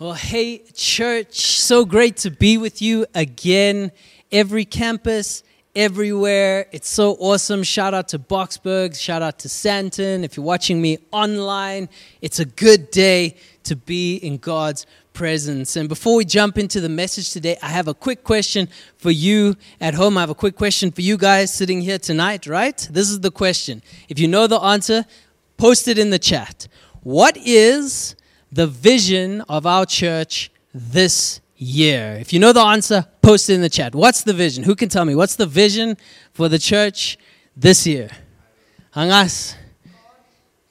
Well, hey, church, so great to be with you again. Every campus, everywhere. It's so awesome. Shout out to Boksburg, shout out to Sandton. If you're watching me online, it's a good day to be in God's presence. And before we jump into the message today, I have a quick question for you at home. I have a quick question for you guys sitting here tonight, right? This is the question. If you know the answer, post it in the chat. What is the vision of our church this year? If you know the answer, post it in the chat. What's the vision? Who can tell me? What's the vision for the church this year? Hangas.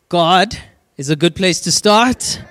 God is a good place to start.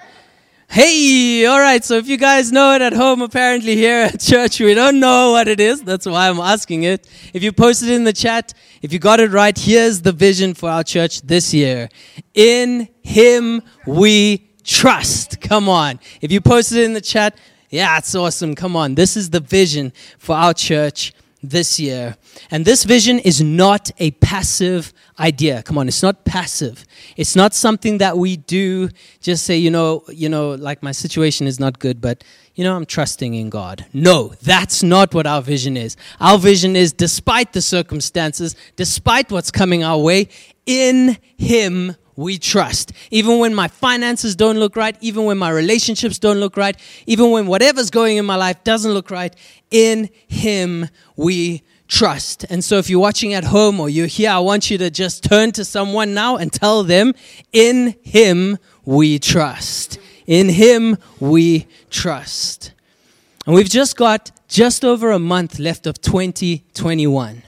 Hey, all right. So if you guys know it at home, apparently here at church, we don't know what it is. That's why I'm asking it. If you post it in the chat, if you got it right, here's the vision for our church this year. In Him we trust. Come on. If you posted it in the chat, yeah, it's awesome. Come on. This is the vision for our church this year. And this vision is not a passive idea. Come on, it's not passive. It's not something that we do just say, you know, you know, like my situation is not good, but you know, I'm trusting in God. No, that's not what our vision is. Our vision is despite the circumstances, despite what's coming our way, in him we trust. Even when my finances don't look right, even when my relationships don't look right, even when whatever's going in my life doesn't look right, in Him we trust. And so if you're watching at home or you're here, I want you to just turn to someone now and tell them, in Him we trust. In Him we trust. And we've just got just over a month left of 2021.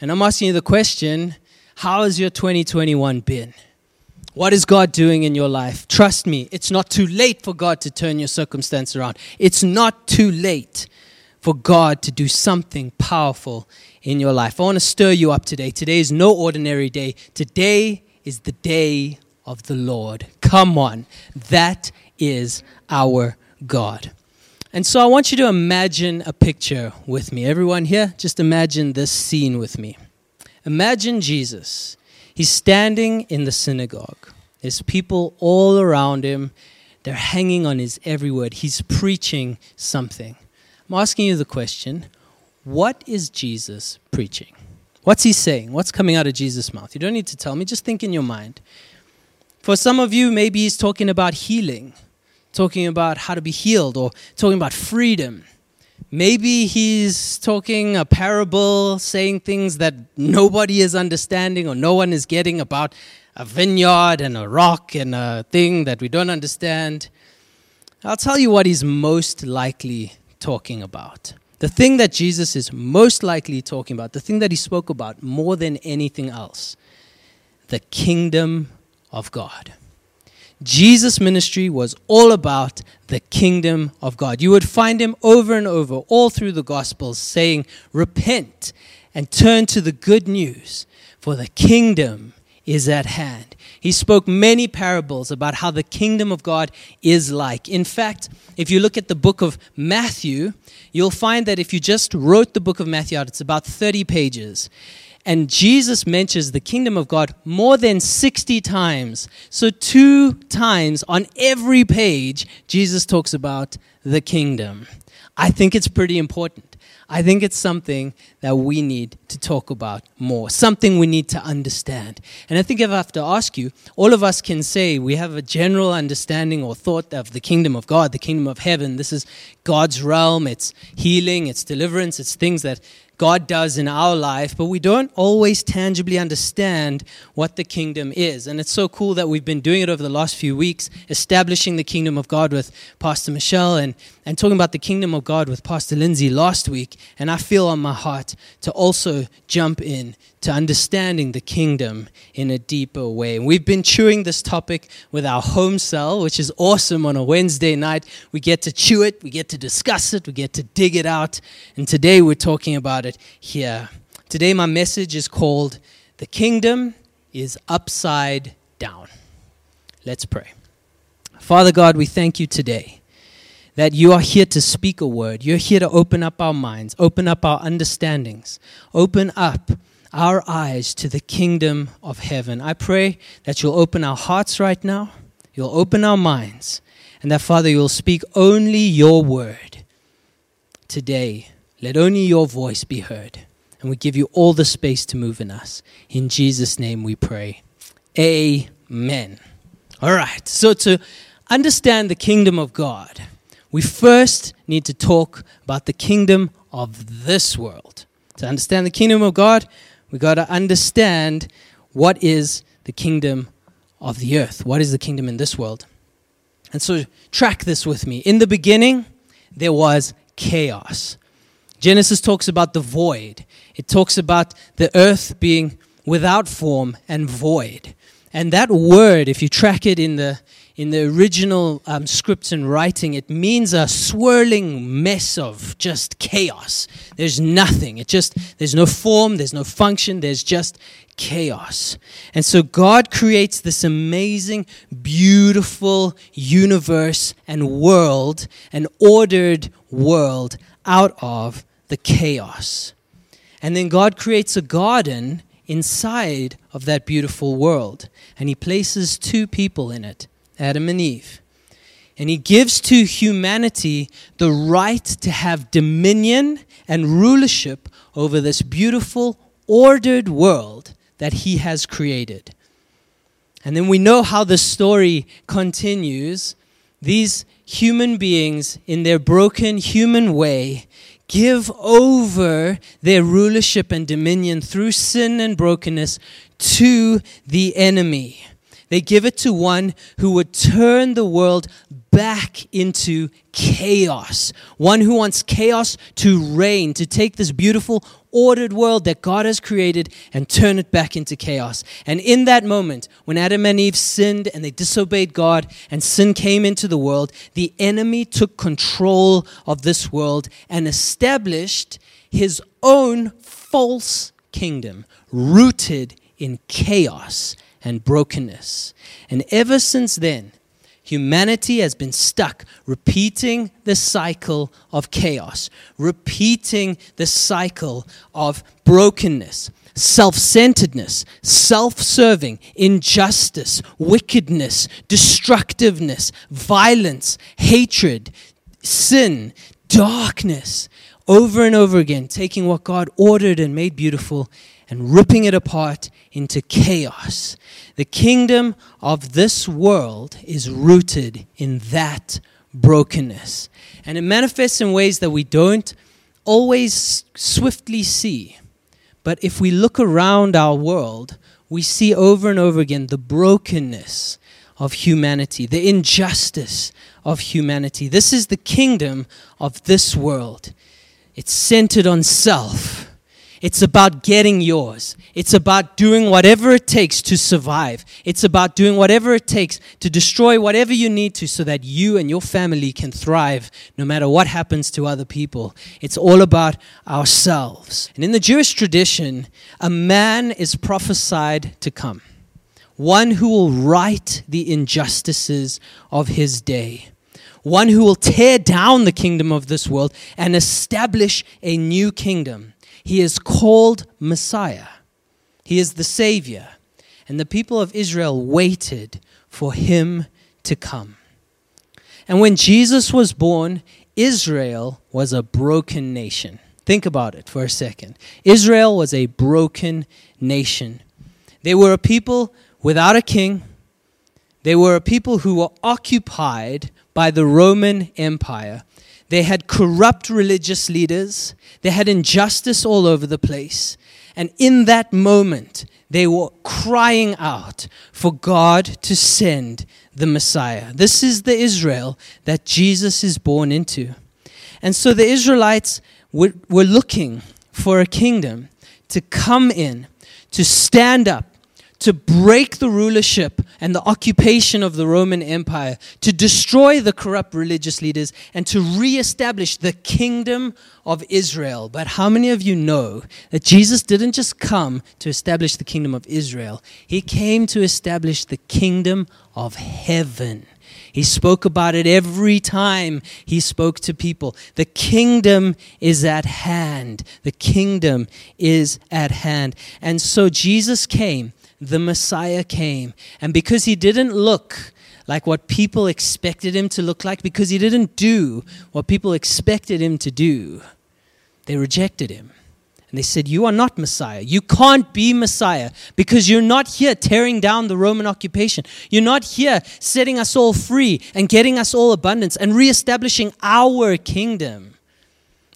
And I'm asking you the question how has your 2021 been? What is God doing in your life? Trust me, it's not too late for God to turn your circumstance around. It's not too late for God to do something powerful in your life. I want to stir you up today. Today is no ordinary day. Today is the day of the Lord. Come on. That is our God. And so I want you to imagine a picture with me. Everyone here, just imagine this scene with me. Imagine Jesus. He's standing in the synagogue. There's people all around him. They're hanging on his every word. He's preaching something. I'm asking you the question what is Jesus preaching? What's he saying? What's coming out of Jesus' mouth? You don't need to tell me, just think in your mind. For some of you, maybe he's talking about healing, talking about how to be healed, or talking about freedom. Maybe he's talking a parable, saying things that nobody is understanding or no one is getting about a vineyard and a rock and a thing that we don't understand. I'll tell you what he's most likely talking about. The thing that Jesus is most likely talking about, the thing that he spoke about more than anything else, the kingdom of God. Jesus' ministry was all about the kingdom of God. You would find him over and over, all through the Gospels, saying, Repent and turn to the good news, for the kingdom is at hand. He spoke many parables about how the kingdom of God is like. In fact, if you look at the book of Matthew, you'll find that if you just wrote the book of Matthew out, it's about 30 pages. And Jesus mentions the kingdom of God more than 60 times. So, two times on every page, Jesus talks about the kingdom. I think it's pretty important. I think it's something that we need to talk about more, something we need to understand. And I think if I have to ask you, all of us can say we have a general understanding or thought of the kingdom of God, the kingdom of heaven. This is God's realm, it's healing, it's deliverance, it's things that God does in our life, but we don't always tangibly understand what the kingdom is. And it's so cool that we've been doing it over the last few weeks, establishing the kingdom of God with Pastor Michelle and, and talking about the kingdom of God with Pastor Lindsay last week. And I feel on my heart to also jump in to understanding the kingdom in a deeper way. And we've been chewing this topic with our home cell, which is awesome on a Wednesday night. We get to chew it, we get to discuss it, we get to dig it out. And today we're talking about it here. Today, my message is called The Kingdom is Upside Down. Let's pray. Father God, we thank you today that you are here to speak a word. You're here to open up our minds, open up our understandings, open up our eyes to the kingdom of heaven. I pray that you'll open our hearts right now, you'll open our minds, and that, Father, you will speak only your word today. Let only your voice be heard. And we give you all the space to move in us. In Jesus' name we pray. Amen. All right. So, to understand the kingdom of God, we first need to talk about the kingdom of this world. To understand the kingdom of God, we got to understand what is the kingdom of the earth. What is the kingdom in this world? And so, track this with me. In the beginning, there was chaos. Genesis talks about the void, it talks about the earth being without form and void. And that word, if you track it in the, in the original um, scripts and writing, it means a swirling mess of just chaos. There's nothing. It just, there's no form, there's no function, there's just chaos. And so God creates this amazing, beautiful universe and world, an ordered world out of the chaos. And then God creates a garden inside of that beautiful world. And He places two people in it Adam and Eve. And He gives to humanity the right to have dominion and rulership over this beautiful, ordered world that He has created. And then we know how the story continues. These human beings, in their broken human way, give over their rulership and dominion through sin and brokenness to the enemy. They give it to one who would turn the world back into chaos. One who wants chaos to reign, to take this beautiful, ordered world that God has created and turn it back into chaos. And in that moment, when Adam and Eve sinned and they disobeyed God and sin came into the world, the enemy took control of this world and established his own false kingdom rooted in chaos and brokenness. And ever since then, humanity has been stuck repeating the cycle of chaos, repeating the cycle of brokenness, self centeredness, self serving, injustice, wickedness, destructiveness, violence, hatred, sin, darkness, over and over again, taking what God ordered and made beautiful and ripping it apart into chaos. The kingdom of this world is rooted in that brokenness. And it manifests in ways that we don't always swiftly see. But if we look around our world, we see over and over again the brokenness of humanity, the injustice of humanity. This is the kingdom of this world. It's centered on self it's about getting yours. It's about doing whatever it takes to survive. It's about doing whatever it takes to destroy whatever you need to so that you and your family can thrive no matter what happens to other people. It's all about ourselves. And in the Jewish tradition, a man is prophesied to come, one who will right the injustices of his day one who will tear down the kingdom of this world and establish a new kingdom. He is called Messiah. He is the Savior. And the people of Israel waited for him to come. And when Jesus was born, Israel was a broken nation. Think about it for a second. Israel was a broken nation. They were a people without a king. They were a people who were occupied by the Roman Empire. They had corrupt religious leaders. They had injustice all over the place. And in that moment, they were crying out for God to send the Messiah. This is the Israel that Jesus is born into. And so the Israelites were, looking for a kingdom to come in, to stand up, to break the rulership and the occupation of the Roman Empire, to destroy the corrupt religious leaders, and to reestablish the kingdom of Israel. But how many of you know that Jesus didn't just come to establish the kingdom of Israel, He came to establish the kingdom of heaven. He spoke about it every time he spoke to people. The kingdom is at hand. The kingdom is at hand. And so Jesus came the Messiah came. And because he didn't look like what people expected him to look like because he didn't do what people expected him to do. They rejected him. And they said, You are not Messiah. You can't be Messiah because you're not here tearing down the Roman occupation. You're not here setting us all free and getting us all abundance and reestablishing our kingdom.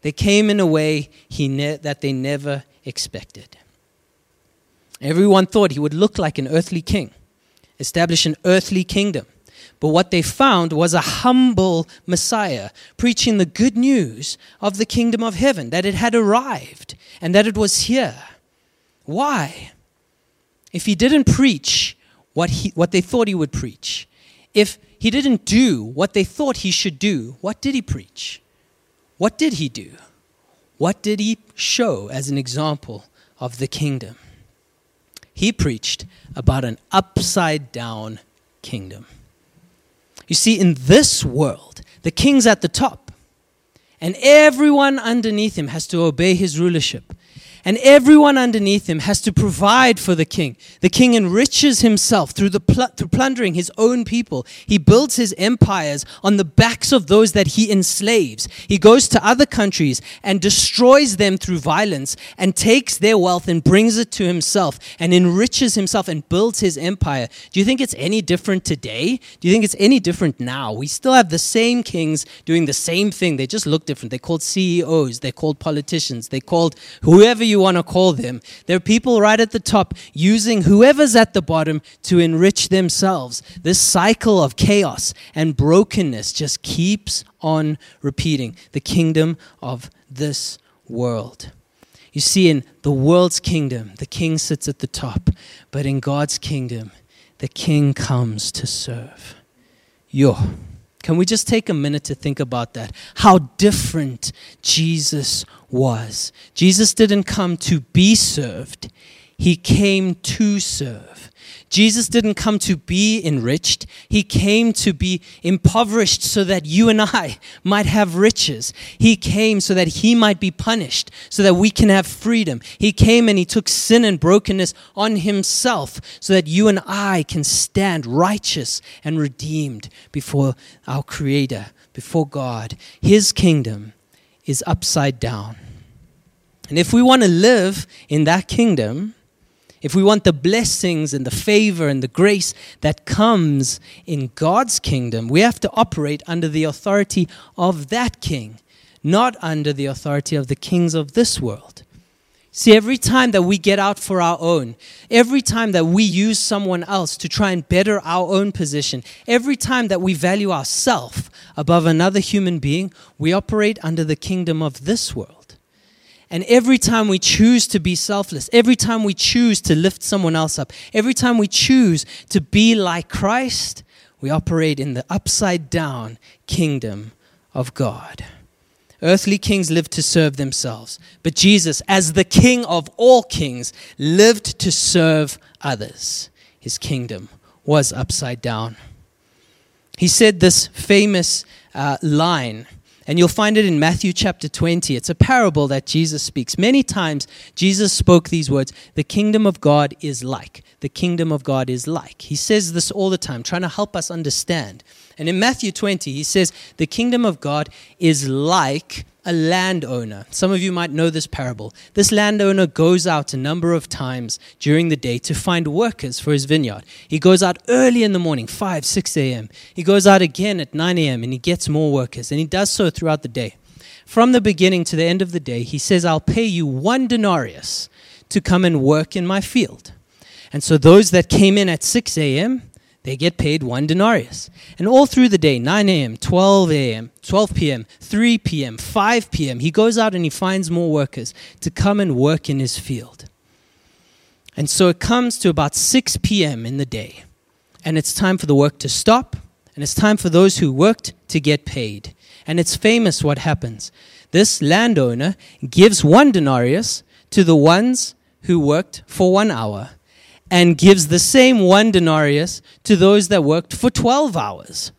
They came in a way he ne- that they never expected. Everyone thought he would look like an earthly king, establish an earthly kingdom. But what they found was a humble Messiah preaching the good news of the kingdom of heaven, that it had arrived and that it was here. Why? If he didn't preach what, he, what they thought he would preach, if he didn't do what they thought he should do, what did he preach? What did he do? What did he show as an example of the kingdom? He preached about an upside down kingdom. You see, in this world, the king's at the top, and everyone underneath him has to obey his rulership and everyone underneath him has to provide for the king. The king enriches himself through, the pl- through plundering his own people. He builds his empires on the backs of those that he enslaves. He goes to other countries and destroys them through violence and takes their wealth and brings it to himself and enriches himself and builds his empire. Do you think it's any different today? Do you think it's any different now? We still have the same kings doing the same thing. They just look different. They're called CEOs, they're called politicians, they're called whoever you want to call them. There are people right at the top using whoever's at the bottom to enrich themselves. This cycle of chaos and brokenness just keeps on repeating. The kingdom of this world. You see, in the world's kingdom, the king sits at the top, but in God's kingdom, the king comes to serve. Yo. Can we just take a minute to think about that? How different Jesus was. Jesus didn't come to be served, he came to serve. Jesus didn't come to be enriched. He came to be impoverished so that you and I might have riches. He came so that he might be punished, so that we can have freedom. He came and he took sin and brokenness on himself so that you and I can stand righteous and redeemed before our Creator, before God. His kingdom is upside down. And if we want to live in that kingdom, if we want the blessings and the favor and the grace that comes in God's kingdom, we have to operate under the authority of that king, not under the authority of the kings of this world. See, every time that we get out for our own, every time that we use someone else to try and better our own position, every time that we value ourselves above another human being, we operate under the kingdom of this world. And every time we choose to be selfless, every time we choose to lift someone else up, every time we choose to be like Christ, we operate in the upside down kingdom of God. Earthly kings lived to serve themselves, but Jesus, as the king of all kings, lived to serve others. His kingdom was upside down. He said this famous uh, line and you'll find it in Matthew chapter 20. It's a parable that Jesus speaks. Many times, Jesus spoke these words The kingdom of God is like. The kingdom of God is like. He says this all the time, trying to help us understand. And in Matthew 20, he says, The kingdom of God is like a landowner. Some of you might know this parable. This landowner goes out a number of times during the day to find workers for his vineyard. He goes out early in the morning, 5, 6 a.m. He goes out again at 9 a.m. and he gets more workers, and he does so throughout the day. From the beginning to the end of the day, he says, I'll pay you one denarius to come and work in my field. And so those that came in at 6 a.m., they get paid one denarius. And all through the day, 9 a.m., 12 a.m., 12 p.m., 3 p.m., 5 p.m., he goes out and he finds more workers to come and work in his field. And so it comes to about 6 p.m. in the day, and it's time for the work to stop, and it's time for those who worked to get paid. And it's famous what happens. This landowner gives one denarius to the ones who worked for one hour and gives the same one denarius to those that worked for 12 hours.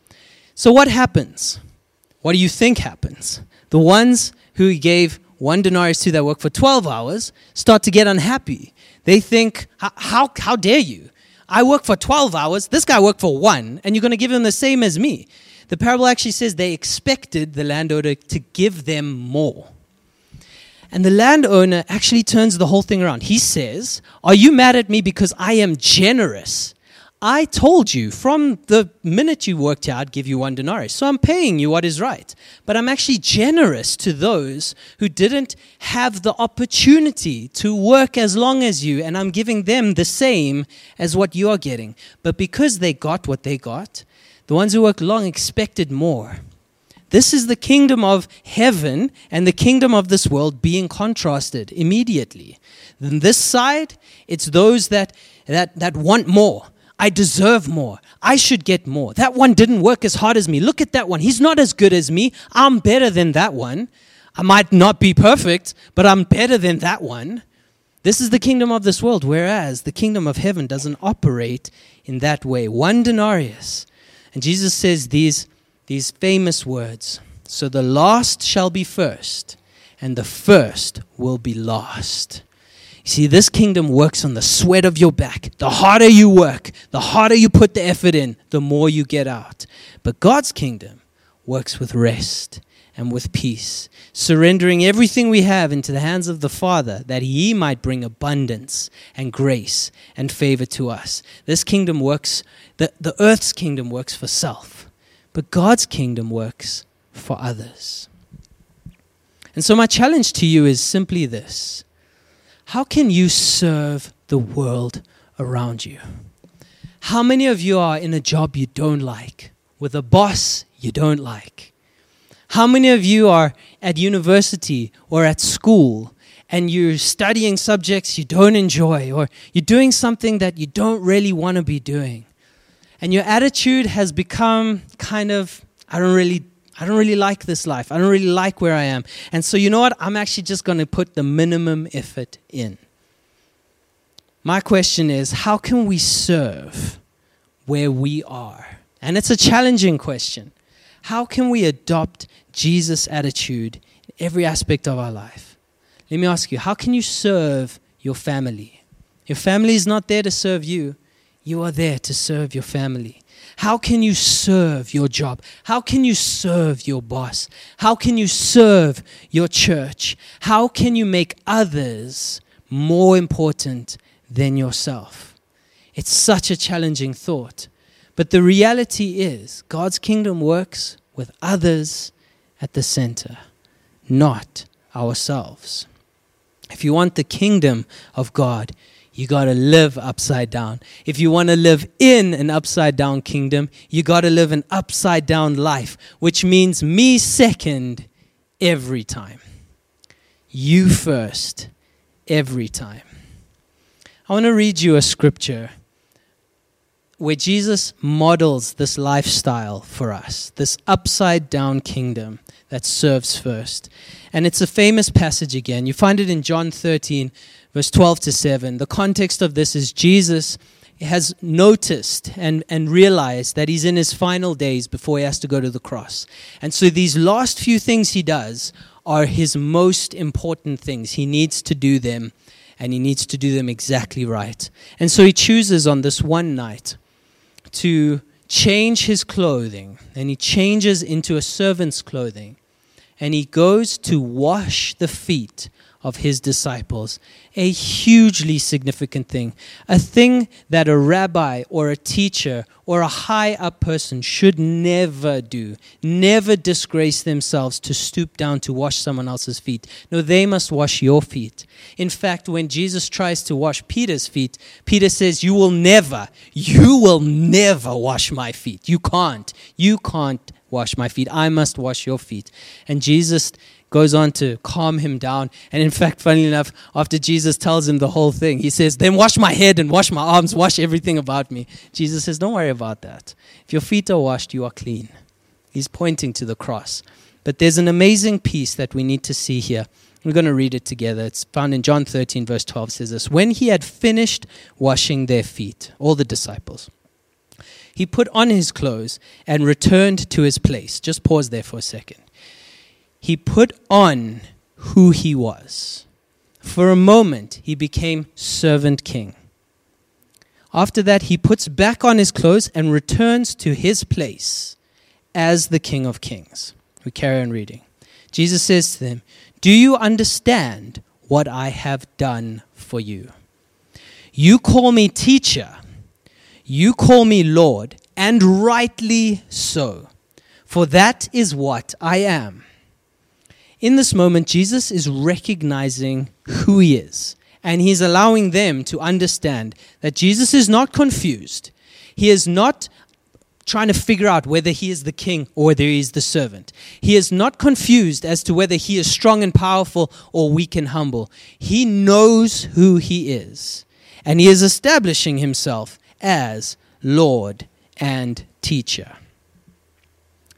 So, what happens? What do you think happens? The ones who he gave one denarius to that worked for 12 hours start to get unhappy. They think, how, how dare you? I work for 12 hours, this guy worked for one, and you're going to give him the same as me. The parable actually says they expected the landowner to give them more. And the landowner actually turns the whole thing around. He says, Are you mad at me because I am generous? I told you from the minute you worked here, I'd give you one denarius. So I'm paying you what is right. But I'm actually generous to those who didn't have the opportunity to work as long as you, and I'm giving them the same as what you are getting. But because they got what they got, the ones who worked long expected more. This is the kingdom of heaven and the kingdom of this world being contrasted immediately. Then this side, it's those that, that, that want more. I deserve more. I should get more. That one didn't work as hard as me. Look at that one. He's not as good as me. I'm better than that one. I might not be perfect, but I'm better than that one. This is the kingdom of this world, whereas the kingdom of heaven doesn't operate in that way. One denarius and Jesus says these, these famous words So the last shall be first, and the first will be last. You see, this kingdom works on the sweat of your back. The harder you work, the harder you put the effort in, the more you get out. But God's kingdom works with rest and with peace, surrendering everything we have into the hands of the Father that He might bring abundance and grace and favor to us. This kingdom works, the, the earth's kingdom works for self, but God's kingdom works for others. And so, my challenge to you is simply this How can you serve the world around you? How many of you are in a job you don't like, with a boss you don't like? How many of you are at university or at school and you're studying subjects you don't enjoy or you're doing something that you don't really want to be doing? And your attitude has become kind of, I don't really I don't really like this life. I don't really like where I am. And so, you know what? I'm actually just going to put the minimum effort in. My question is how can we serve where we are? And it's a challenging question. How can we adopt Jesus' attitude in every aspect of our life? Let me ask you how can you serve your family? Your family is not there to serve you, you are there to serve your family. How can you serve your job? How can you serve your boss? How can you serve your church? How can you make others more important than yourself? It's such a challenging thought. But the reality is, God's kingdom works with others at the center, not ourselves. If you want the kingdom of God, you got to live upside down. If you want to live in an upside down kingdom, you got to live an upside down life, which means me second every time. You first every time. I want to read you a scripture where Jesus models this lifestyle for us, this upside down kingdom that serves first. And it's a famous passage again. You find it in John 13, verse 12 to 7. The context of this is Jesus has noticed and, and realized that he's in his final days before he has to go to the cross. And so these last few things he does are his most important things. He needs to do them, and he needs to do them exactly right. And so he chooses on this one night to change his clothing, and he changes into a servant's clothing, and he goes to wash the feet of his disciples. A hugely significant thing. A thing that a rabbi or a teacher or a high up person should never do. Never disgrace themselves to stoop down to wash someone else's feet. No, they must wash your feet. In fact, when Jesus tries to wash Peter's feet, Peter says, You will never, you will never wash my feet. You can't. You can't wash my feet. I must wash your feet. And Jesus goes on to calm him down. And in fact, funny enough, after Jesus tells him the whole thing, he says, Then wash my head and wash my arms, wash everything about me. Jesus says, Don't worry about that. If your feet are washed, you are clean. He's pointing to the cross. But there's an amazing piece that we need to see here. We're going to read it together. It's found in John 13, verse 12 says this When he had finished washing their feet, all the disciples, he put on his clothes and returned to his place. Just pause there for a second he put on who he was. For a moment, he became servant king. After that, he puts back on his clothes and returns to his place as the King of Kings. We carry on reading. Jesus says to them, Do you understand what I have done for you? You call me teacher, you call me Lord, and rightly so, for that is what I am. In this moment, Jesus is recognizing who he is, and he's allowing them to understand that Jesus is not confused. He is not trying to figure out whether he is the king or whether he is the servant. He is not confused as to whether he is strong and powerful or weak and humble. He knows who he is, and he is establishing himself as Lord and teacher.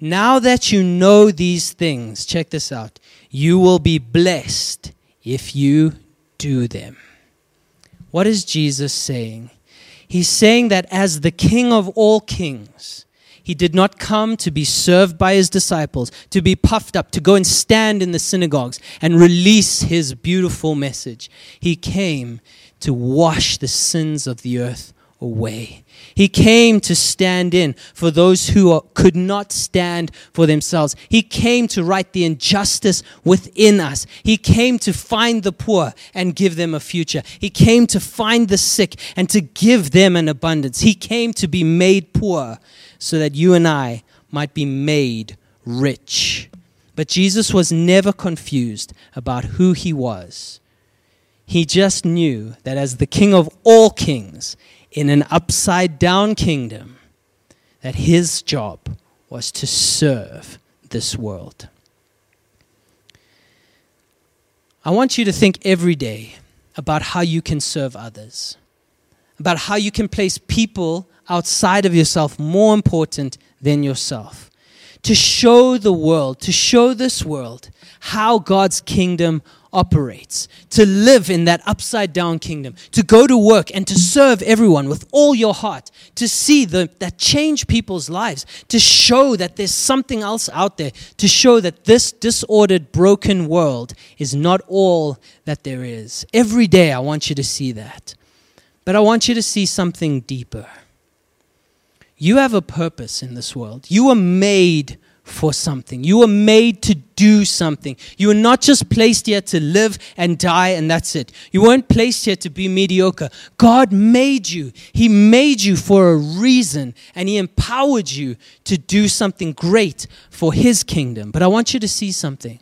Now that you know these things, check this out, you will be blessed if you do them. What is Jesus saying? He's saying that as the King of all kings, he did not come to be served by his disciples, to be puffed up, to go and stand in the synagogues and release his beautiful message. He came to wash the sins of the earth away. He came to stand in for those who could not stand for themselves. He came to right the injustice within us. He came to find the poor and give them a future. He came to find the sick and to give them an abundance. He came to be made poor so that you and I might be made rich. But Jesus was never confused about who he was. He just knew that as the king of all kings in an upside down kingdom, that his job was to serve this world. I want you to think every day about how you can serve others, about how you can place people outside of yourself more important than yourself. To show the world, to show this world how God's kingdom operates, to live in that upside down kingdom, to go to work and to serve everyone with all your heart, to see the, that change people's lives, to show that there's something else out there, to show that this disordered, broken world is not all that there is. Every day I want you to see that. But I want you to see something deeper. You have a purpose in this world. You were made for something. You were made to do something. You were not just placed here to live and die and that's it. You weren't placed here to be mediocre. God made you. He made you for a reason and He empowered you to do something great for His kingdom. But I want you to see something.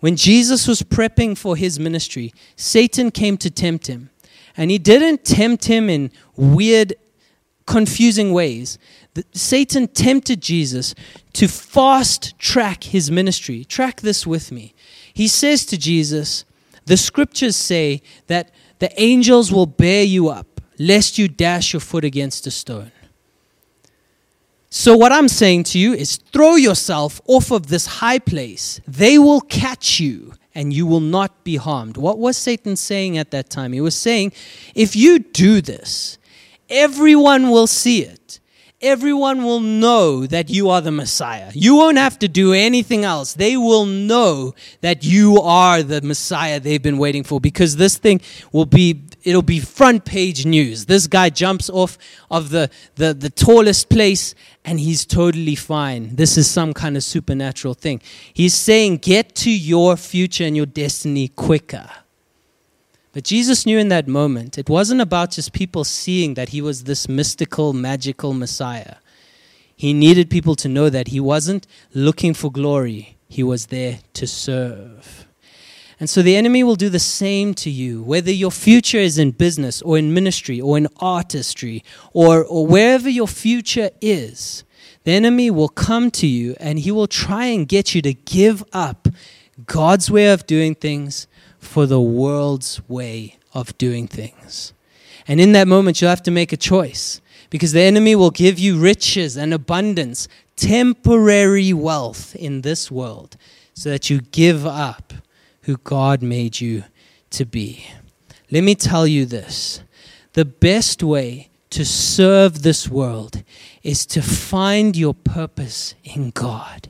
When Jesus was prepping for His ministry, Satan came to tempt Him. And He didn't tempt Him in weird confusing ways. Satan tempted Jesus to fast track his ministry. Track this with me. He says to Jesus, The scriptures say that the angels will bear you up, lest you dash your foot against a stone. So, what I'm saying to you is throw yourself off of this high place. They will catch you and you will not be harmed. What was Satan saying at that time? He was saying, if you do this, Everyone will see it. Everyone will know that you are the Messiah. You won't have to do anything else. They will know that you are the Messiah they've been waiting for because this thing will be it'll be front page news. This guy jumps off of the, the, the tallest place and he's totally fine. This is some kind of supernatural thing. He's saying, get to your future and your destiny quicker. But Jesus knew in that moment it wasn't about just people seeing that he was this mystical, magical Messiah. He needed people to know that he wasn't looking for glory, he was there to serve. And so the enemy will do the same to you, whether your future is in business or in ministry or in artistry or, or wherever your future is. The enemy will come to you and he will try and get you to give up God's way of doing things for the world's way of doing things. And in that moment, you'll have to make a choice because the enemy will give you riches and abundance, temporary wealth in this world, so that you give up who God made you to be. Let me tell you this the best way to serve this world is to find your purpose in God.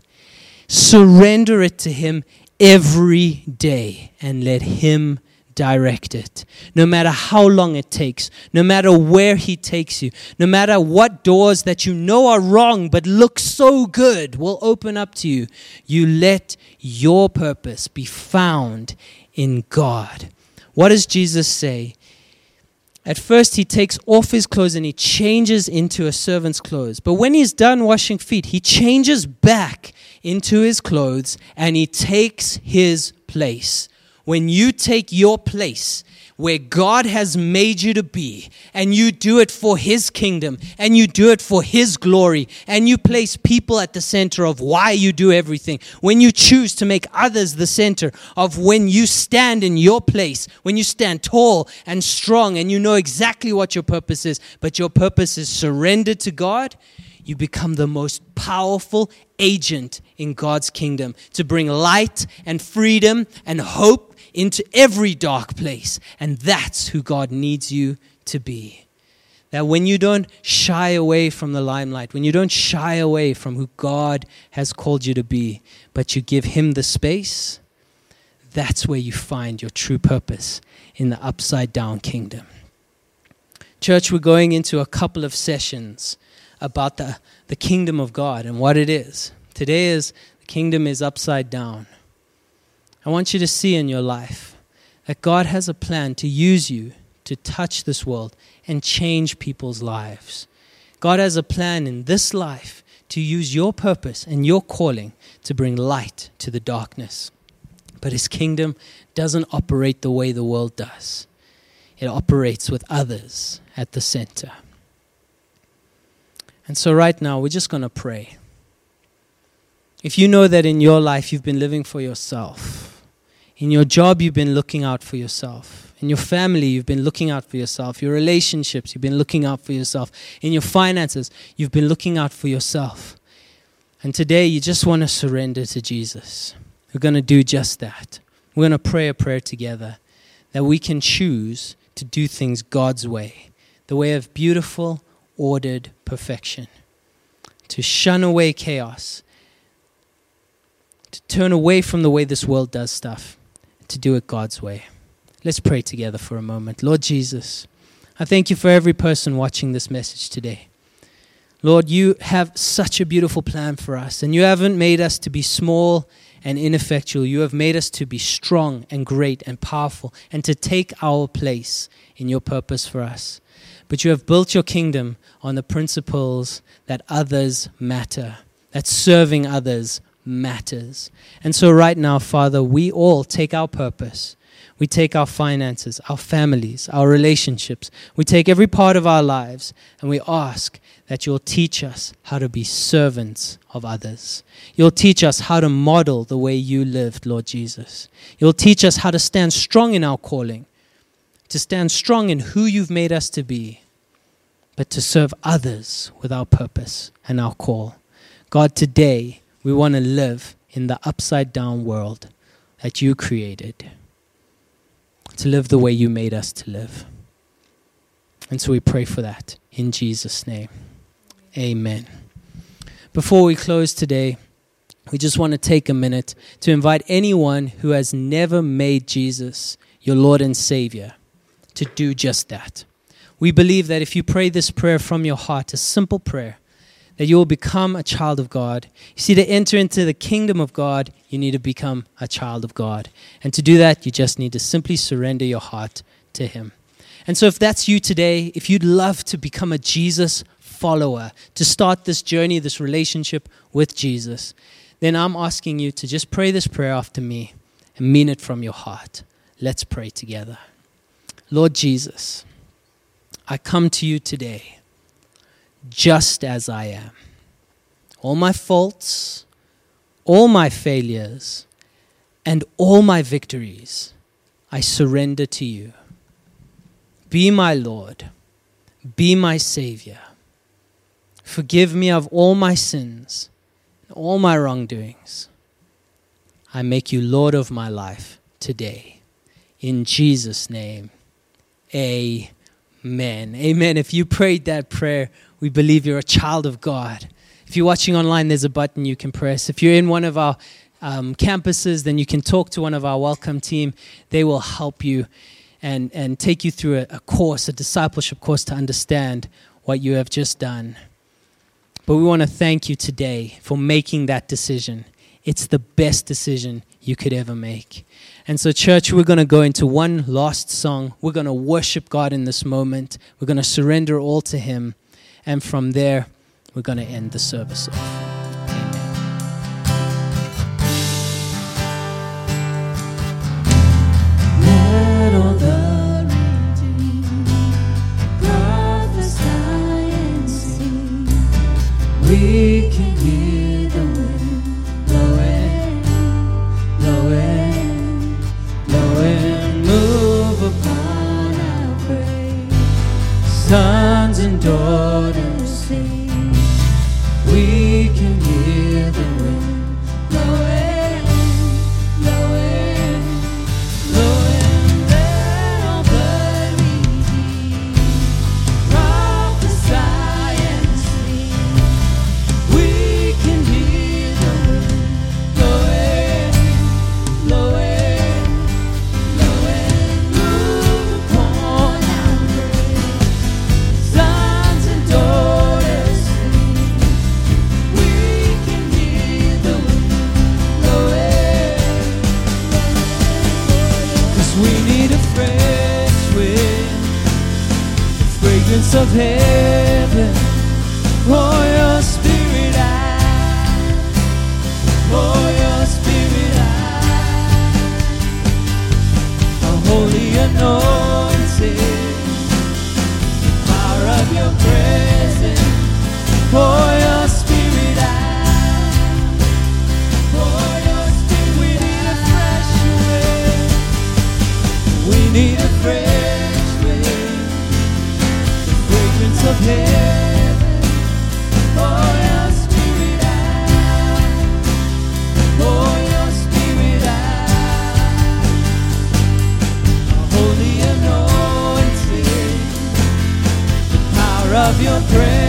Surrender it to Him every day and let Him direct it. No matter how long it takes, no matter where He takes you, no matter what doors that you know are wrong but look so good will open up to you, you let your purpose be found in God. What does Jesus say? At first, he takes off his clothes and he changes into a servant's clothes. But when he's done washing feet, he changes back into his clothes and he takes his place. When you take your place where God has made you to be, and you do it for His kingdom, and you do it for His glory, and you place people at the center of why you do everything, when you choose to make others the center of when you stand in your place, when you stand tall and strong, and you know exactly what your purpose is, but your purpose is surrendered to God, you become the most powerful agent in God's kingdom to bring light and freedom and hope into every dark place. And that's who God needs you to be. That when you don't shy away from the limelight, when you don't shy away from who God has called you to be, but you give Him the space, that's where you find your true purpose in the upside down kingdom. Church, we're going into a couple of sessions about the, the kingdom of God and what it is. Today is the kingdom is upside down. I want you to see in your life that God has a plan to use you to touch this world and change people's lives. God has a plan in this life to use your purpose and your calling to bring light to the darkness. But His kingdom doesn't operate the way the world does, it operates with others at the center. And so, right now, we're just going to pray. If you know that in your life you've been living for yourself, in your job, you've been looking out for yourself. In your family, you've been looking out for yourself. Your relationships, you've been looking out for yourself. In your finances, you've been looking out for yourself. And today, you just want to surrender to Jesus. We're going to do just that. We're going to pray a prayer together that we can choose to do things God's way, the way of beautiful, ordered perfection, to shun away chaos, to turn away from the way this world does stuff to do it God's way. Let's pray together for a moment. Lord Jesus, I thank you for every person watching this message today. Lord, you have such a beautiful plan for us, and you haven't made us to be small and ineffectual. You have made us to be strong and great and powerful and to take our place in your purpose for us. But you have built your kingdom on the principles that others matter, that serving others matters. And so, right now, Father, we all take our purpose. We take our finances, our families, our relationships. We take every part of our lives and we ask that you'll teach us how to be servants of others. You'll teach us how to model the way you lived, Lord Jesus. You'll teach us how to stand strong in our calling, to stand strong in who you've made us to be, but to serve others with our purpose and our call. God, today, we want to live in the upside down world that you created, to live the way you made us to live. And so we pray for that in Jesus' name. Amen. Before we close today, we just want to take a minute to invite anyone who has never made Jesus your Lord and Savior to do just that. We believe that if you pray this prayer from your heart, a simple prayer, that you will become a child of God. You see, to enter into the kingdom of God, you need to become a child of God. And to do that, you just need to simply surrender your heart to Him. And so, if that's you today, if you'd love to become a Jesus follower, to start this journey, this relationship with Jesus, then I'm asking you to just pray this prayer after me and mean it from your heart. Let's pray together. Lord Jesus, I come to you today just as I am. All my faults, all my failures, and all my victories, I surrender to you. Be my Lord, be my Savior, Forgive me of all my sins, all my wrongdoings. I make you Lord of my life today. In Jesus' name, amen. Amen. Amen. If you prayed that prayer, we believe you're a child of God. If you're watching online, there's a button you can press. If you're in one of our um, campuses, then you can talk to one of our welcome team. They will help you and, and take you through a, a course, a discipleship course to understand what you have just done. But we want to thank you today for making that decision. It's the best decision you could ever make. And so, church, we're going to go into one last song. We're going to worship God in this moment. We're going to surrender all to Him. And from there, we're going to end the service off. We can hear daughter. The fragrance of heaven. Your spirit your spirit. Holy anointing. The power of your presence.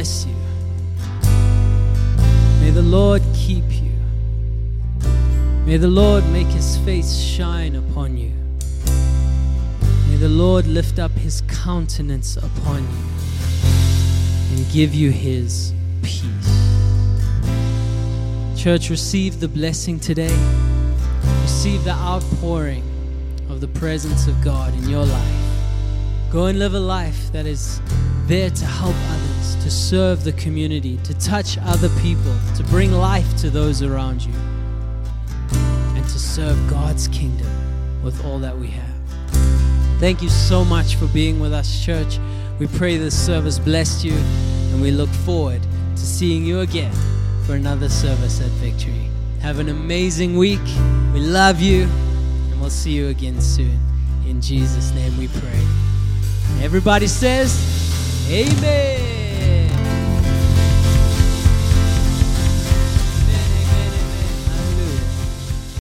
Bless you. May the Lord keep you. May the Lord make his face shine upon you. May the Lord lift up his countenance upon you and give you his peace. Church, receive the blessing today. Receive the outpouring of the presence of God in your life. Go and live a life that is there to help others, to serve the community, to touch other people, to bring life to those around you, and to serve God's kingdom with all that we have. Thank you so much for being with us, church. We pray this service blessed you, and we look forward to seeing you again for another service at Victory. Have an amazing week. We love you, and we'll see you again soon. In Jesus' name we pray. Everybody says, Amen.